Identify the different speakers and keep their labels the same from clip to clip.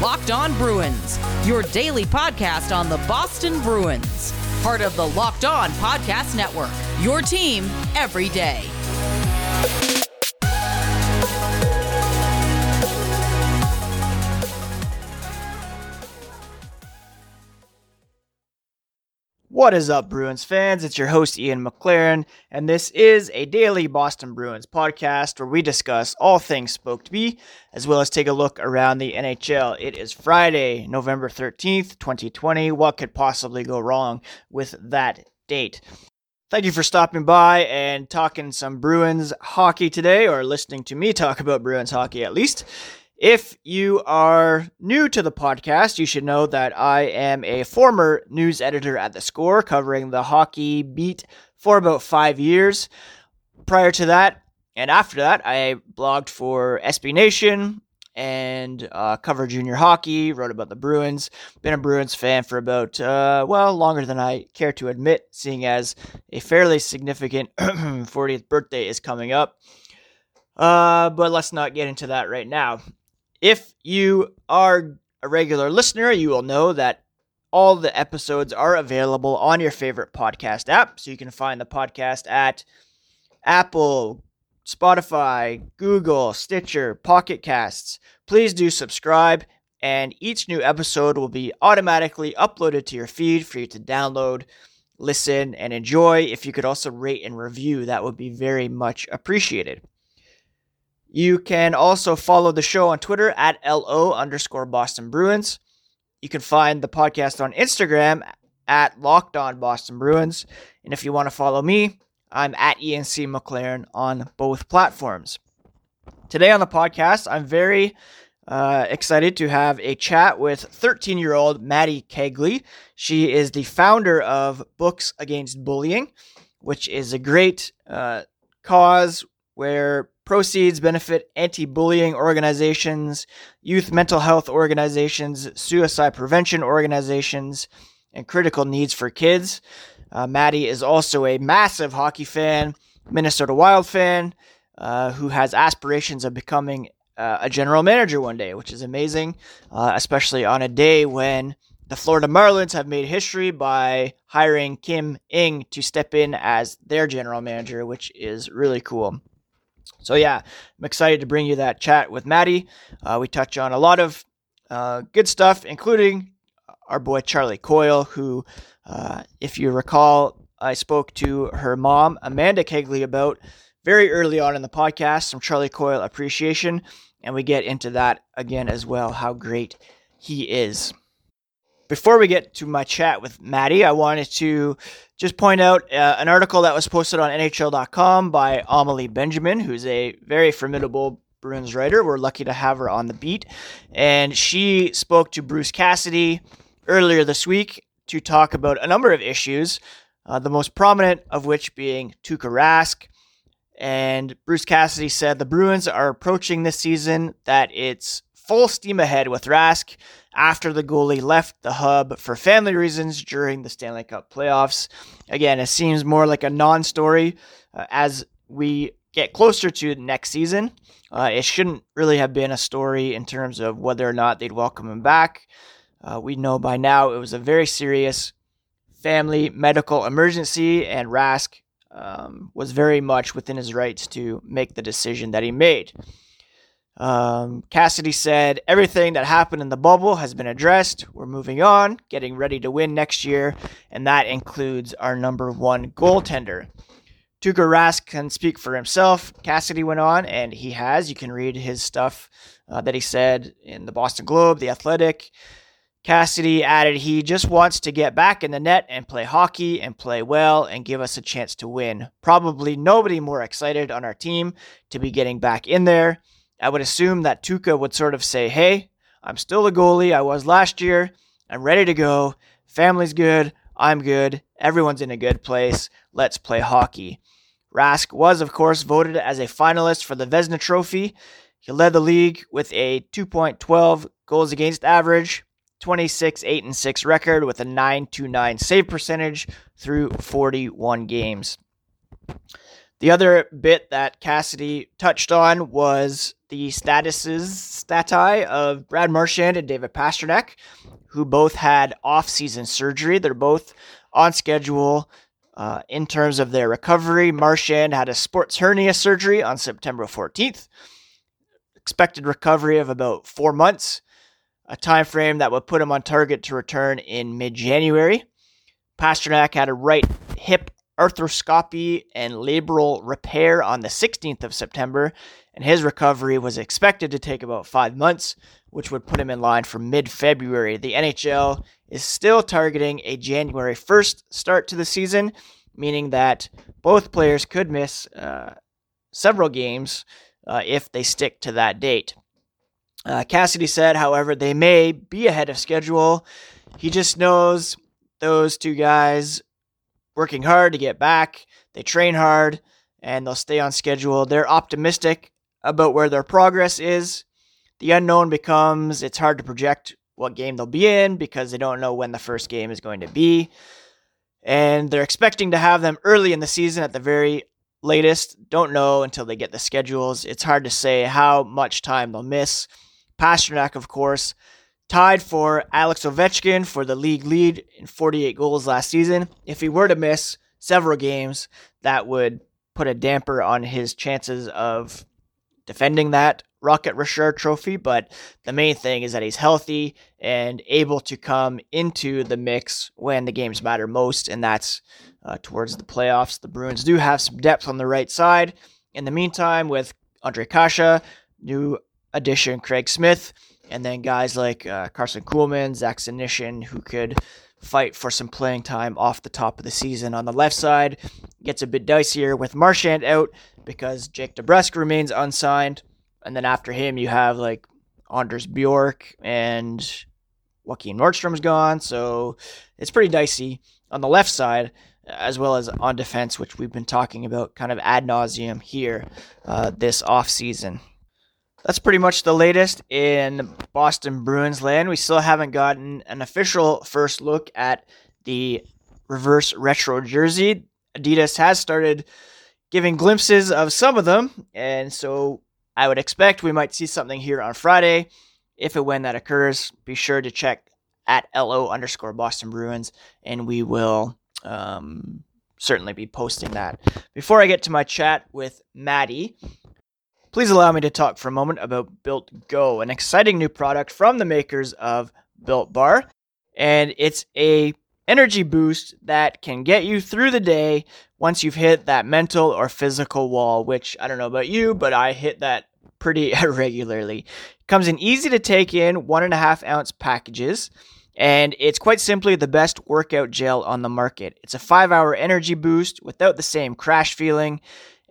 Speaker 1: Locked On Bruins, your daily podcast on the Boston Bruins. Part of the Locked On Podcast Network, your team every day.
Speaker 2: What is up, Bruins fans? It's your host, Ian McLaren, and this is a daily Boston Bruins podcast where we discuss all things Spoked B, as well as take a look around the NHL. It is Friday, November 13th, 2020. What could possibly go wrong with that date? Thank you for stopping by and talking some Bruins hockey today, or listening to me talk about Bruins hockey at least. If you are new to the podcast, you should know that I am a former news editor at The Score, covering the hockey beat for about five years. Prior to that, and after that, I blogged for SB Nation and uh, covered junior hockey, wrote about the Bruins. Been a Bruins fan for about, uh, well, longer than I care to admit, seeing as a fairly significant 40th birthday is coming up. Uh, but let's not get into that right now. If you are a regular listener, you will know that all the episodes are available on your favorite podcast app. So you can find the podcast at Apple, Spotify, Google, Stitcher, Pocket Casts. Please do subscribe, and each new episode will be automatically uploaded to your feed for you to download, listen, and enjoy. If you could also rate and review, that would be very much appreciated. You can also follow the show on Twitter at LO underscore Boston Bruins. You can find the podcast on Instagram at Locked On Boston Bruins. And if you want to follow me, I'm at ENC McLaren on both platforms. Today on the podcast, I'm very uh, excited to have a chat with 13 year old Maddie Kegley. She is the founder of Books Against Bullying, which is a great uh, cause where proceeds benefit anti bullying organizations, youth mental health organizations, suicide prevention organizations, and critical needs for kids. Uh, Maddie is also a massive hockey fan, Minnesota Wild fan, uh, who has aspirations of becoming uh, a general manager one day, which is amazing, uh, especially on a day when the Florida Marlins have made history by hiring Kim Ng to step in as their general manager, which is really cool. So yeah, I'm excited to bring you that chat with Maddie. Uh, we touch on a lot of uh, good stuff, including our boy Charlie Coyle, who, uh, if you recall, I spoke to her mom, Amanda Kegley, about very early on in the podcast, some Charlie Coyle appreciation, and we get into that again as well, how great he is. Before we get to my chat with Maddie, I wanted to just point out uh, an article that was posted on NHL.com by Amalie Benjamin, who's a very formidable Bruins writer. We're lucky to have her on the beat. And she spoke to Bruce Cassidy earlier this week to talk about a number of issues, uh, the most prominent of which being Tuukka Rask. And Bruce Cassidy said the Bruins are approaching this season that it's full steam ahead with Rask after the goalie left the hub for family reasons during the Stanley Cup playoffs. Again, it seems more like a non story uh, as we get closer to next season. Uh, it shouldn't really have been a story in terms of whether or not they'd welcome him back. Uh, we know by now it was a very serious family medical emergency, and Rask um, was very much within his rights to make the decision that he made. Um, Cassidy said, Everything that happened in the bubble has been addressed. We're moving on, getting ready to win next year, and that includes our number one goaltender. Tuukka Rask can speak for himself, Cassidy went on, and he has. You can read his stuff uh, that he said in the Boston Globe, The Athletic. Cassidy added he just wants to get back in the net and play hockey and play well and give us a chance to win. Probably nobody more excited on our team to be getting back in there. I would assume that Tuukka would sort of say, Hey, I'm still the goalie I was last year. I'm ready to go. Family's good. I'm good. Everyone's in a good place. Let's play hockey. Rask was, of course, voted as a finalist for the Vezina Trophy. He led the league with a 2.12 goals against average, 26 8 and 6 record with a 929 save percentage through 41 games. The other bit that Cassidy touched on was the statuses stati of Brad Marchand and David Pastrnak, who both had off-season surgery. They're both on schedule uh, in terms of their recovery. Marchand had a sports hernia surgery on September 14th. Expected recovery of about four months, a time frame that would put him on target to return in mid-January. Pastrnak had a right hip arthroscopy and labral repair on the 16th of September, and his recovery was expected to take about five months, which would put him in line for mid February. The NHL is still targeting a January 1st start to the season, meaning that both players could miss uh, several games uh, if they stick to that date. Uh, Cassidy said, however, they may be ahead of schedule. He just knows those two guys working hard to get back. They train hard and they'll stay on schedule. They're optimistic about where their progress is. The unknown becomes it's hard to project what game they'll be in because they don't know when the first game is going to be. And they're expecting to have them early in the season at the very latest. Don't know until they get the schedules. It's hard to say how much time they'll miss. Pastrnak, of course, tied for Alex Ovechkin for the league lead in 48 goals last season. If he were to miss several games, that would put a damper on his chances of defending that Rocket Richard trophy. But the main thing is that he's healthy and able to come into the mix when the games matter most, and that's uh, towards the playoffs. The Bruins do have some depth on the right side. In the meantime, with Ondrej Kase, new addition Craig Smith, and then guys like uh, Karson Kuhlman, Zach Senyshyn, who could fight for some playing time off the top of the season. On the left side, gets a bit dicier with Marchand out because Jake DeBrusk remains unsigned, and then after him you have like Anders Bjork and Joakim Nordstrom's gone, so it's pretty dicey on the left side as well as on defense, which we've been talking about kind of ad nauseum here uh, this off season that's pretty much the latest in Boston Bruins land. We still haven't gotten an official first look at the reverse retro jersey. Adidas has started giving glimpses of some of them, and so I would expect we might see something here on Friday. If and when that occurs, be sure to check at LO underscore Boston Bruins, and we will um, certainly be posting that. Before I get to my chat with Maddie, Please allow me to talk for a moment about Built Go, an exciting new product from the makers of Built Bar. And it's a energy boost that can get you through the day once you've hit that mental or physical wall, which I don't know about you, but I hit that pretty regularly. Comes in easy to take in one and a half ounce packages, and it's quite simply the best workout gel on the market. It's a five hour energy boost without the same crash feeling.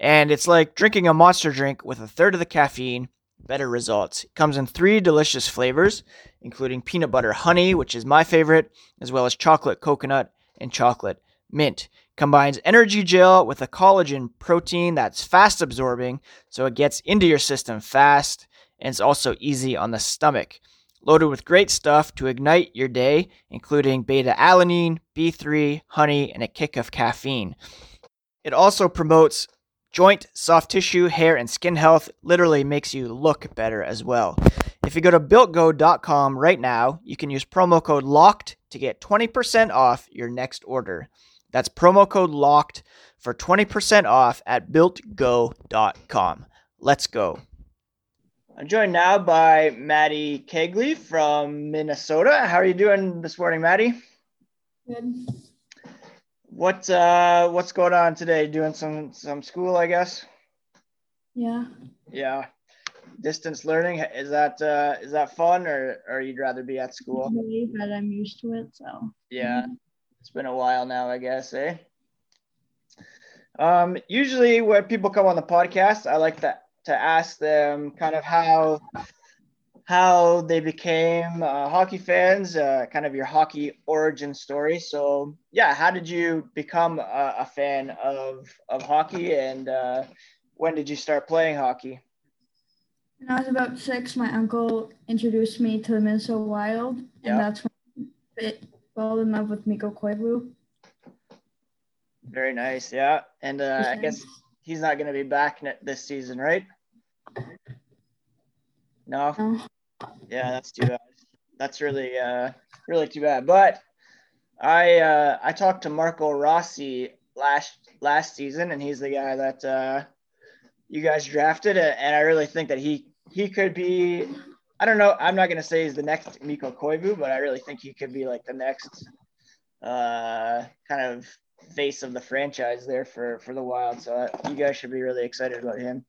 Speaker 2: And it's like drinking a monster drink with a third of the caffeine, better results. It comes in three delicious flavors, including peanut butter honey, which is my favorite, as well as chocolate coconut and chocolate mint. Combines energy gel with a collagen protein that's fast absorbing, so it gets into your system fast, and it's also easy on the stomach. Loaded with great stuff to ignite your day, including beta alanine, B3, honey, and a kick of caffeine. It also promotes Joint, soft tissue, hair, and skin health literally makes you look better as well. If you go to builtgo.com right now, you can use promo code LOCKED to get 20% off your next order. That's promo code LOCKED for 20% off at builtgo.com. Let's go. I'm joined now by Maddie Kegley from Minnesota. How are you doing this morning, Maddie?
Speaker 3: Good.
Speaker 2: What uh what's going on today? Doing some some school, I guess.
Speaker 3: Yeah.
Speaker 2: Yeah. Distance learning is that uh is that fun or or you'd rather be at school?
Speaker 3: Really, but I'm used to it, so.
Speaker 2: Yeah. It's been a while now, I guess, eh? Um usually when people come on the podcast, I like to to ask them kind of how how they became uh, hockey fans, uh, kind of your hockey origin story. So, yeah, how did you become a, a fan of, of hockey and uh, when did you start playing hockey?
Speaker 3: When I was about six, my uncle introduced me to the Minnesota Wild, and
Speaker 2: Yeah.
Speaker 3: that's when I fell in love with Mikko Koivu.
Speaker 2: Very nice. Yeah. And uh, I guess he's not going to be back this season, right? No.
Speaker 3: No.
Speaker 2: Yeah, that's too bad. That's really uh really too bad. But I uh I talked to Marco Rossi last last season and he's the guy that uh you guys drafted and I really think that he he could be I don't know, I'm not gonna say he's the next Mikko Koivu, but I really think he could be like the next uh kind of face of the franchise there for for the Wild. So uh, you guys should be really excited about him.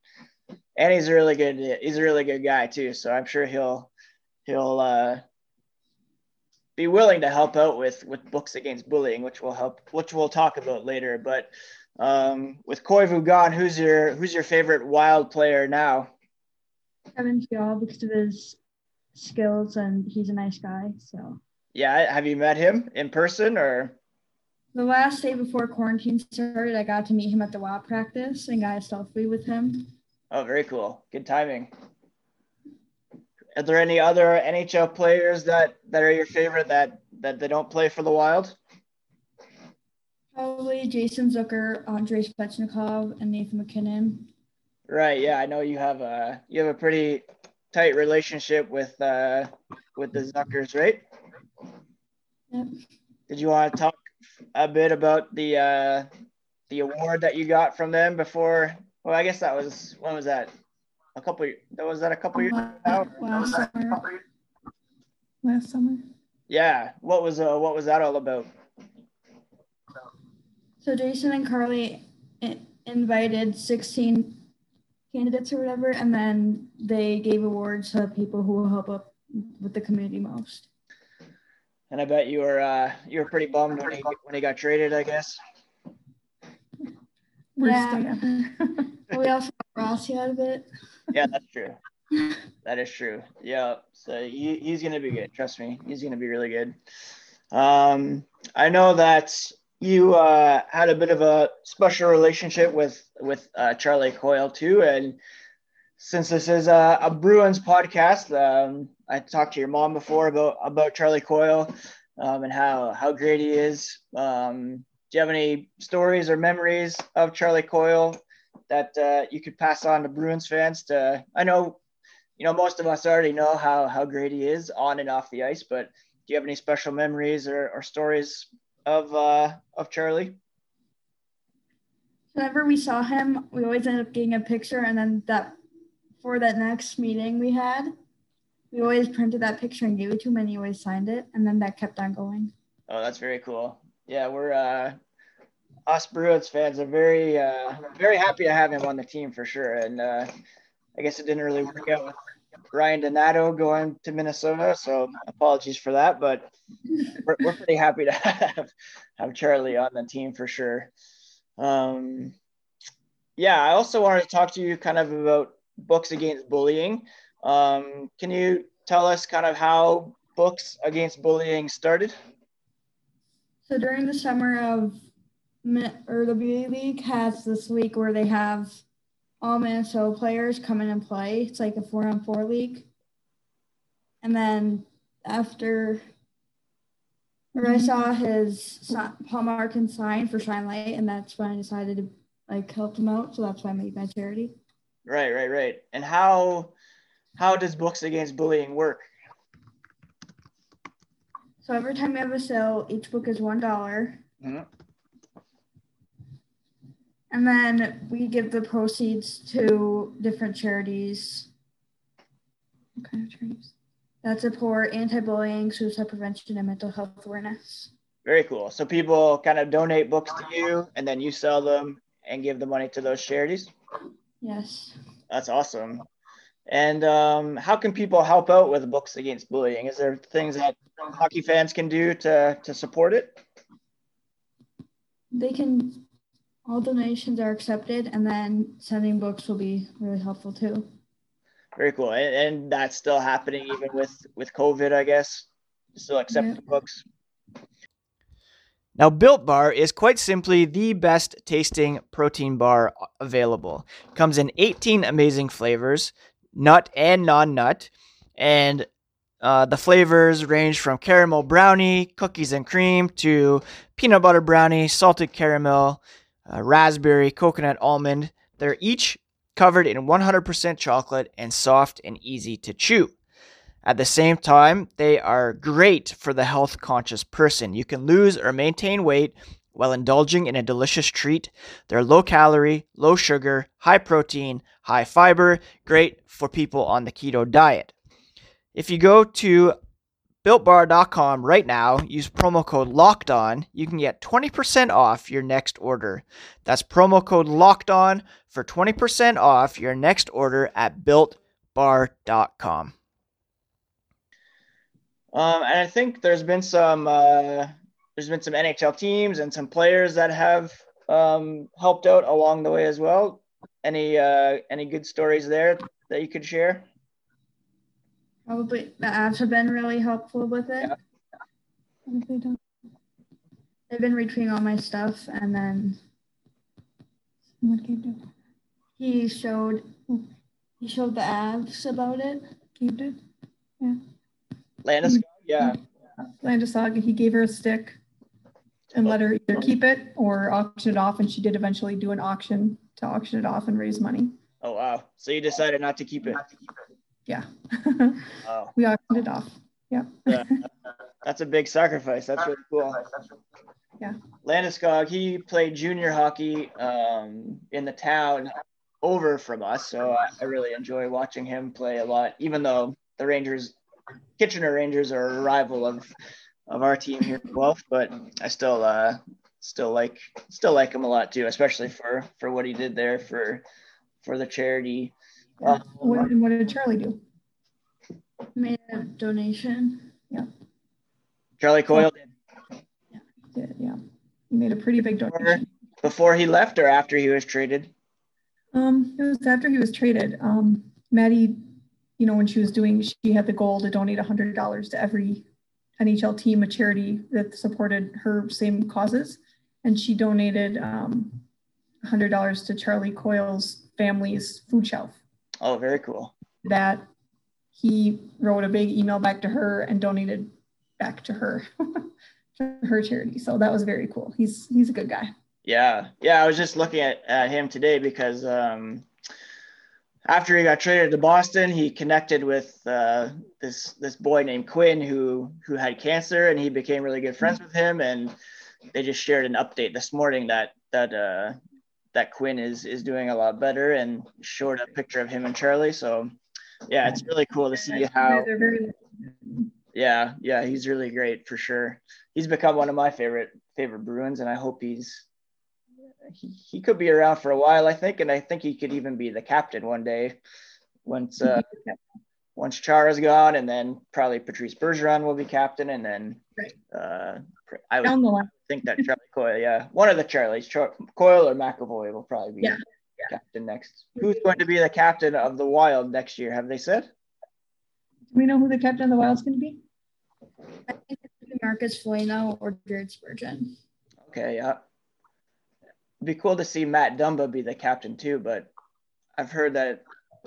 Speaker 2: And he's a really good he's a really good guy too. So I'm sure he'll he'll uh, be willing to help out with with books against bullying, which will help which we'll talk about later. But um, with Koivu gone, who's your who's your favorite Wild player now?
Speaker 3: Kevin Fiala because of his skills and he's a nice guy. So
Speaker 2: yeah, have you met him in person or?
Speaker 3: The last day before quarantine started, I got to meet him at the WAP practice and got a selfie with him.
Speaker 2: Oh, very cool. Good timing. Are there any other NHL players that, that are your favorite that, that they don't play for the Wild?
Speaker 3: Probably Jason Zucker, Andrei Svechnikov, and Nathan MacKinnon.
Speaker 2: Right. Yeah, I know you have a you have a pretty tight relationship with uh, with the Zuckers, right?
Speaker 3: Yep.
Speaker 2: Did you want to talk a bit about the uh, the award that you got from them before? Well, I guess that was when was that? A couple. That was that a couple years
Speaker 3: now. Last summer. Last summer.
Speaker 2: Yeah. What was uh What was that all about?
Speaker 3: So Jason and Carly invited 16 candidates or whatever, and then they gave awards to people who will help up with the community most.
Speaker 2: And I bet you were uh, you were pretty bummed when he when he got traded. I guess.
Speaker 3: Yeah. we also got Rossi out of it.
Speaker 2: Yeah, that's true. that is true. Yeah. So he, he's gonna be good. Trust me, he's gonna be really good. Um, I know that you uh, had a bit of a special relationship with with uh, Charlie Coyle too, and since this is a, a Bruins podcast, um, I talked to your mom before about about Charlie Coyle um, and how how great he is. Um, do you have any stories or memories of Charlie Coyle that uh, you could pass on to Bruins fans? To I know, you know, most of us already know how how great he is on and off the ice, but do you have any special memories or, or stories of uh, of Charlie?
Speaker 3: Whenever we saw him, we always ended up getting a picture, and then that for that next meeting we had, we always printed that picture and gave it to him, and he always signed it, and then that kept on going.
Speaker 2: Oh, that's very cool. Yeah, we're uh, us Bruins fans are very uh, very happy to have him on the team for sure, and uh, I guess it didn't really work out with Ryan Donato going to Minnesota, so apologies for that, but we're, we're pretty happy to have have Charlie on the team for sure. Um, yeah, I also wanted to talk to you kind of about books against bullying. Um, can you tell us kind of how books against bullying started?
Speaker 3: So during the summer of or the BA League has this week where they have all Minnesota players come in and play. It's like a four on four league. And then after where I saw his Paul Martin sign for Shine Light, and that's when I decided to like help him out. So that's why I made my charity.
Speaker 2: Right, right, right. And how how does Books Against Bullying work?
Speaker 3: So every time we have a sale, each book is one
Speaker 2: mm-hmm.
Speaker 3: and then we give the proceeds to different charities. What kind of charities? That support anti-bullying, suicide prevention, and mental health awareness.
Speaker 2: Very cool. So people kind of donate books to you, and then you sell them and give the money to those charities.
Speaker 3: Yes.
Speaker 2: That's awesome. And um, how can people help out with Books Against Bullying? Is there things that hockey fans can do to, to support it?
Speaker 3: They can, all donations are accepted, and then sending books will be really helpful too.
Speaker 2: Very cool. And, and that's still happening even with, with COVID, I guess. Still accepting yeah. books. Now, Built Bar is quite simply the best tasting protein bar available. Comes in 18 amazing flavors, nut and non nut. And uh, the flavors range from caramel brownie, cookies and cream, to peanut butter brownie, salted caramel, uh, raspberry, coconut almond. They're each covered in 100% chocolate and soft and easy to chew. At the same time, they are great for the health conscious person. You can lose or maintain weight while indulging in a delicious treat. They're low calorie, low sugar, high protein, high fiber, great for people on the keto diet. If you go to builtbar.com right now, use promo code locked on, you can get 20% off your next order. That's promo code locked on for 20% off your next order at builtbar.com. Um, and I think there's been some uh, there's been some NHL teams and some players that have um, helped out along the way as well. Any uh, any good stories there that you could share?
Speaker 3: Probably the Avs have been really helpful with it. Yeah. They've been retweeting all my stuff, and then what he do? He showed he showed the Avs about it. He did,
Speaker 2: yeah. Landeskog, yeah.
Speaker 4: Landeskog, he gave her a stick and let her either keep it or auction it off, and she did eventually do an auction to auction it off and raise money.
Speaker 2: Oh wow! So you decided not to keep it.
Speaker 4: Yeah. oh. We auctioned it off. Yeah. yeah.
Speaker 2: That's a big sacrifice. That's really cool.
Speaker 4: Yeah.
Speaker 2: Landeskog, he played junior hockey um, in the town over from us. So I, I really enjoy watching him play a lot, even though the Rangers, Kitchener Rangers, are a rival of of our team here in Guelph. But I still uh, still like still like him a lot too, especially for for what he did there for for the charity
Speaker 4: what, what did Charlie do?
Speaker 3: Made a donation.
Speaker 4: Yeah.
Speaker 2: Charlie Coyle
Speaker 4: did. Yeah, did, yeah. He made a pretty big donation.
Speaker 2: Before he left or after he was traded?
Speaker 4: Um, it was after he was traded. Um, Maddie, you know, when she was doing, she had the goal to donate $100 to every NHL team, a charity that supported her same causes. And she donated um, $100 to Charlie Coyle's family's food shelf.
Speaker 2: Oh, very cool.
Speaker 4: That he wrote a big email back to her and donated back to her to her charity. So that was very cool. He's he's a good guy.
Speaker 2: Yeah. Yeah. I was just looking at, at him today because um, after he got traded to Boston, he connected with uh, this this boy named Quinn who who had cancer, and he became really good friends with him. And they just shared an update this morning that that uh, that Quinn is is doing a lot better and showed a picture of him and Charlie. So yeah, it's really cool to see how yeah, yeah, he's really great for sure. He's become one of my favorite favorite Bruins, and I hope he's he, he could be around for a while, I think, and I think he could even be the captain one day once uh, once Chara's gone, and then probably Patrice Bergeron will be captain, and then uh, I would think that Charlie Coyle, yeah, one of the Charlies, Char- Coyle or McAvoy will probably be yeah. captain next. Who's going to be the captain of the Wild next year? Have they said?
Speaker 4: Do we know who the captain of the Wild is going to be?
Speaker 3: I think it's Marcus Foligno or Jared Spurgeon.
Speaker 2: Okay, yeah. Be cool to see Matt Dumba be the captain too, but I've heard that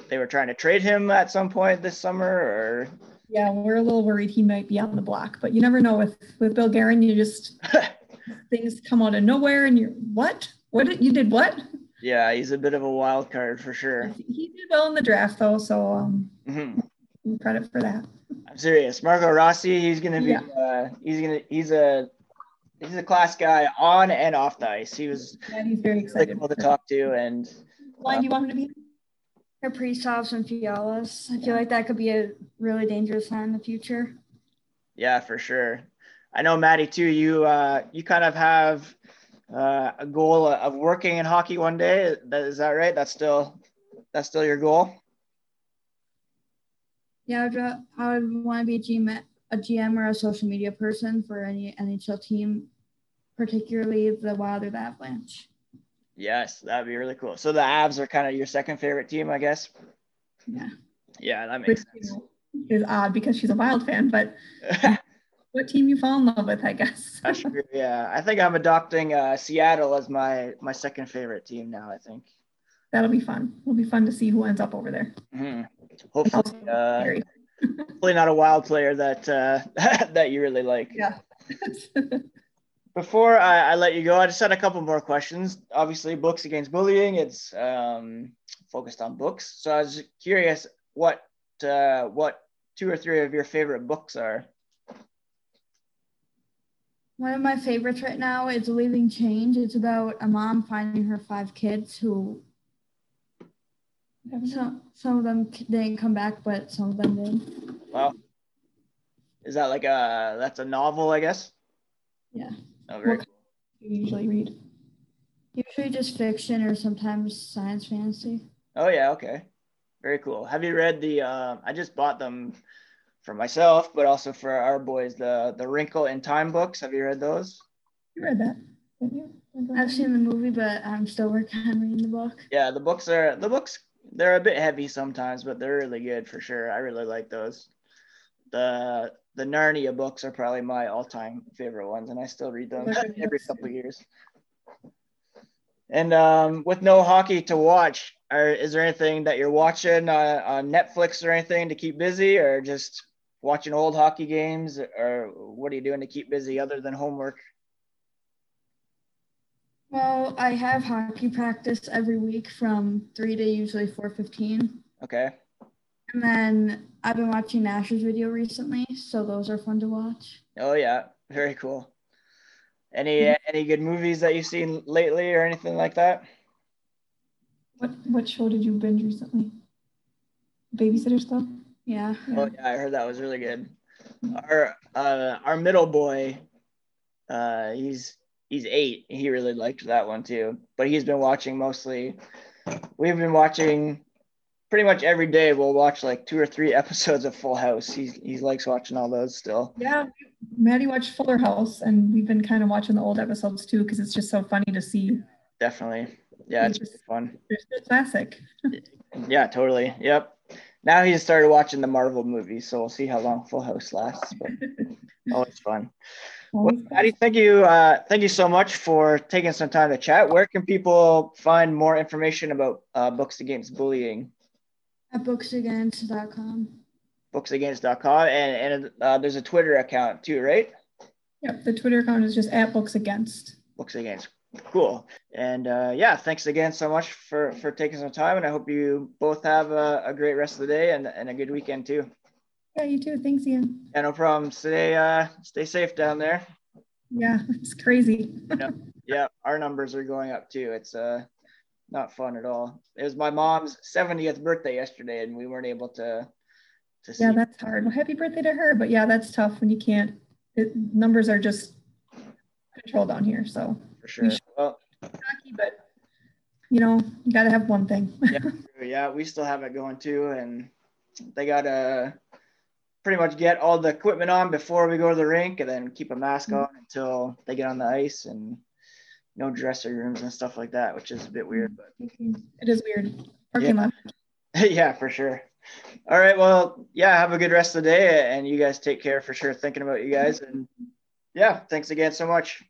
Speaker 2: they were trying to trade him at some point this summer or
Speaker 4: yeah, we're a little worried he might be on the block, but you never know with with Bill Guerin. You just things come out of nowhere, and you're what? What did you did? What?
Speaker 2: Yeah, he's a bit of a wild card for sure.
Speaker 4: He did well in the draft though, so um, mm-hmm. credit for that.
Speaker 2: I'm serious. Marco Rossi, he's gonna be. Yeah. Uh, he's gonna. He's a. He's a class guy on and off the ice. He was.
Speaker 4: Yeah, he's very excited.
Speaker 2: To talk to, and.
Speaker 4: Why do you want him to be?
Speaker 3: Kaprizovs and Fialas. I feel like that could be a really dangerous line in the future.
Speaker 2: Yeah, for sure. I know, Maddie, too. You uh, you kind of have uh, a goal of working in hockey one day. Is that right? That's still that's still your goal.
Speaker 3: Yeah, I'd, I would want to be a GM, a GM or a social media person for any NHL team, particularly the Wild or the Avalanche.
Speaker 2: Yes, that'd be really cool. So the Avs are kind of your second favorite team, I guess.
Speaker 4: Yeah.
Speaker 2: Yeah, that makes Which,
Speaker 4: sense. Is odd because she's a Wild fan, but what team you fall in love with, I guess.
Speaker 2: yeah, I think I'm adopting uh, Seattle as my my second favorite team now. I think
Speaker 4: that'll be fun. It'll be fun to see who ends up over there.
Speaker 2: Mm-hmm. Hopefully, uh, hopefully not a wild player that uh, that you really like.
Speaker 4: Yeah.
Speaker 2: before I, I, let you go, I just had a couple more questions. Obviously, books against bullying. It's um, focused on books. So I was curious what uh, what two or three of your favorite books are.
Speaker 3: One of my favorites right now is Leaving Change. It's about a mom finding her five kids who some some of them didn't come back, but some of them did.
Speaker 2: Wow. Is that like a that's a novel, I guess?
Speaker 3: Yeah.
Speaker 2: Oh, very
Speaker 4: cool. You usually read?
Speaker 3: Usually just fiction or sometimes science fantasy.
Speaker 2: Oh yeah, okay. Very cool. Have you read the uh, I just bought them for myself, but also for our boys, the the Wrinkle in Time books. Have you read those?
Speaker 4: You read that, didn't you?
Speaker 3: I've seen the movie, but I'm still working on reading the book.
Speaker 2: Yeah, the books are the books they're a bit heavy sometimes, but they're really good for sure. I really like those. The the Narnia books are probably my all-time favorite ones, and I still read them every couple years. And um, with no hockey to watch, are, is there anything that you're watching uh, on Netflix or anything to keep busy, or just watching old hockey games, or what are you doing to keep busy other than homework?
Speaker 3: Well, I have hockey practice every week from three to usually four fifteen.
Speaker 2: Okay.
Speaker 3: And then I've been watching Nash's video recently, so those are fun to watch.
Speaker 2: Oh yeah, very cool. Any mm-hmm. any good movies that you've seen lately or anything like that?
Speaker 4: What what show did you binge recently? Babysitter stuff.
Speaker 3: Yeah.
Speaker 2: Oh yeah, I heard that was really good. Our uh, our middle boy, uh, he's he's eight. He really liked that one too. But he's been watching mostly. We've been watching pretty much every day. We'll watch like two or three episodes of Full House. He he likes watching all those still.
Speaker 4: Yeah, Maddie watched Fuller House, and we've been kind of watching the old episodes too because it's just so funny to see.
Speaker 2: Definitely, yeah, it's, it's fun.
Speaker 4: It's classic.
Speaker 2: yeah, totally. Yep. Now he's started watching the Marvel movies, so we'll see how long Full House lasts. But always fun. Well, thank you. Uh, thank you so much for taking some time to chat. Where can people find more information about uh, Books Against Bullying?
Speaker 3: At booksagainst.com.
Speaker 2: Booksagainst.com. And, and uh, there's a Twitter account too, right?
Speaker 4: Yep. The Twitter account is just at Books Against.
Speaker 2: Books Against. Cool. And uh, yeah, thanks again so much for, for taking some time. And I hope you both have a, a great rest of the day and, and a good weekend too.
Speaker 4: Yeah, you too. Thanks, Ian.
Speaker 2: Yeah, no problem. Stay uh stay safe down there.
Speaker 4: Yeah, it's crazy.
Speaker 2: yeah, yeah, our numbers are going up too. It's uh not fun at all. It was my mom's 70th birthday yesterday, and we weren't able to
Speaker 4: to see. Yeah, that's hard. Well, happy birthday to her. But yeah, that's tough when you can't. It, numbers are just controlled down here. So
Speaker 2: for sure. We well,
Speaker 4: but you know, you got to have one thing.
Speaker 2: yeah, yeah, we still have it going too, and they got to pretty much get all the equipment on before we go to the rink, and then keep a mask on mm-hmm. until they get on the ice, and no dressing rooms and stuff like that, which is a bit weird. But mm-hmm.
Speaker 4: it is weird. Parking
Speaker 2: yeah. lot. yeah, for sure. All right. Well, yeah. Have a good rest of the day, and you guys take care for sure. Thinking about you guys, and yeah, thanks again so much.